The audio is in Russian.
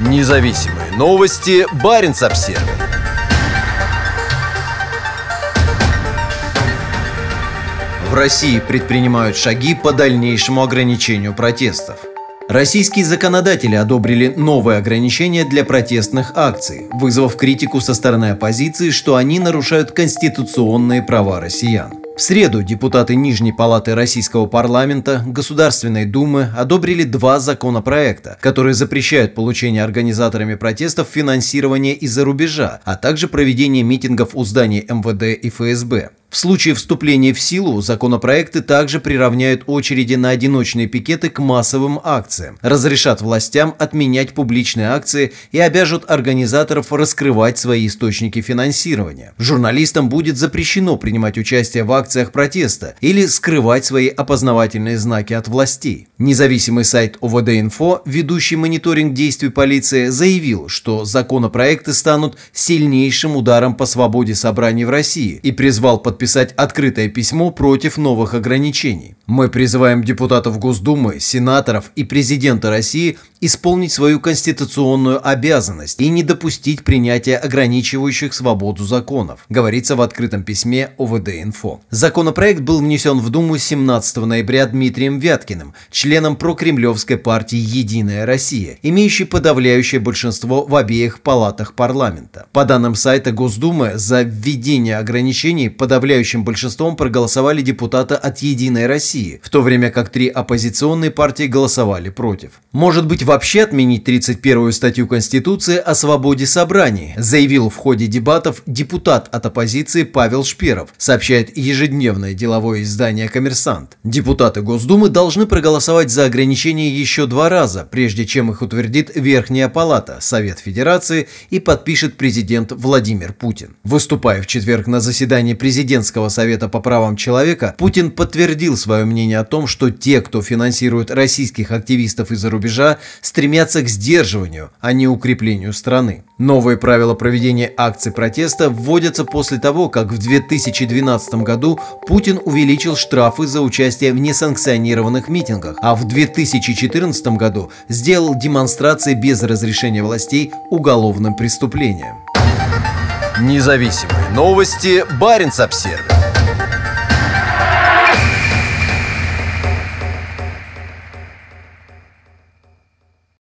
Независимые новости. Барин обсерва В России предпринимают шаги по дальнейшему ограничению протестов. Российские законодатели одобрили новые ограничения для протестных акций, вызвав критику со стороны оппозиции, что они нарушают конституционные права россиян. В среду депутаты Нижней палаты Российского парламента Государственной Думы одобрили два законопроекта, которые запрещают получение организаторами протестов финансирования из-за рубежа, а также проведение митингов у зданий МВД и ФСБ. В случае вступления в силу законопроекты также приравняют очереди на одиночные пикеты к массовым акциям, разрешат властям отменять публичные акции и обяжут организаторов раскрывать свои источники финансирования. Журналистам будет запрещено принимать участие в акциях протеста или скрывать свои опознавательные знаки от властей. Независимый сайт ОВД-Инфо, ведущий мониторинг действий полиции, заявил, что законопроекты станут сильнейшим ударом по свободе собраний в России и призвал под подписать открытое письмо против новых ограничений. Мы призываем депутатов Госдумы, сенаторов и президента России исполнить свою конституционную обязанность и не допустить принятия ограничивающих свободу законов, говорится в открытом письме ОВД-Инфо. Законопроект был внесен в Думу 17 ноября Дмитрием Вяткиным, членом прокремлевской партии «Единая Россия», имеющей подавляющее большинство в обеих палатах парламента. По данным сайта Госдумы, за введение ограничений подавляющим большинством проголосовали депутаты от «Единой России», в то время как три оппозиционные партии голосовали против. Может быть, вообще отменить 31-ю статью Конституции о свободе собраний, заявил в ходе дебатов депутат от оппозиции Павел Шперов, сообщает ежедневное деловое издание «Коммерсант». Депутаты Госдумы должны проголосовать за ограничения еще два раза, прежде чем их утвердит Верхняя Палата, Совет Федерации и подпишет президент Владимир Путин. Выступая в четверг на заседании Президентского совета по правам человека, Путин подтвердил свое мнение о том, что те, кто финансирует российских активистов из-за рубежа, стремятся к сдерживанию, а не укреплению страны. Новые правила проведения акций протеста вводятся после того, как в 2012 году Путин увеличил штрафы за участие в несанкционированных митингах, а в 2014 году сделал демонстрации без разрешения властей уголовным преступлением. Независимые новости. Барин обсервис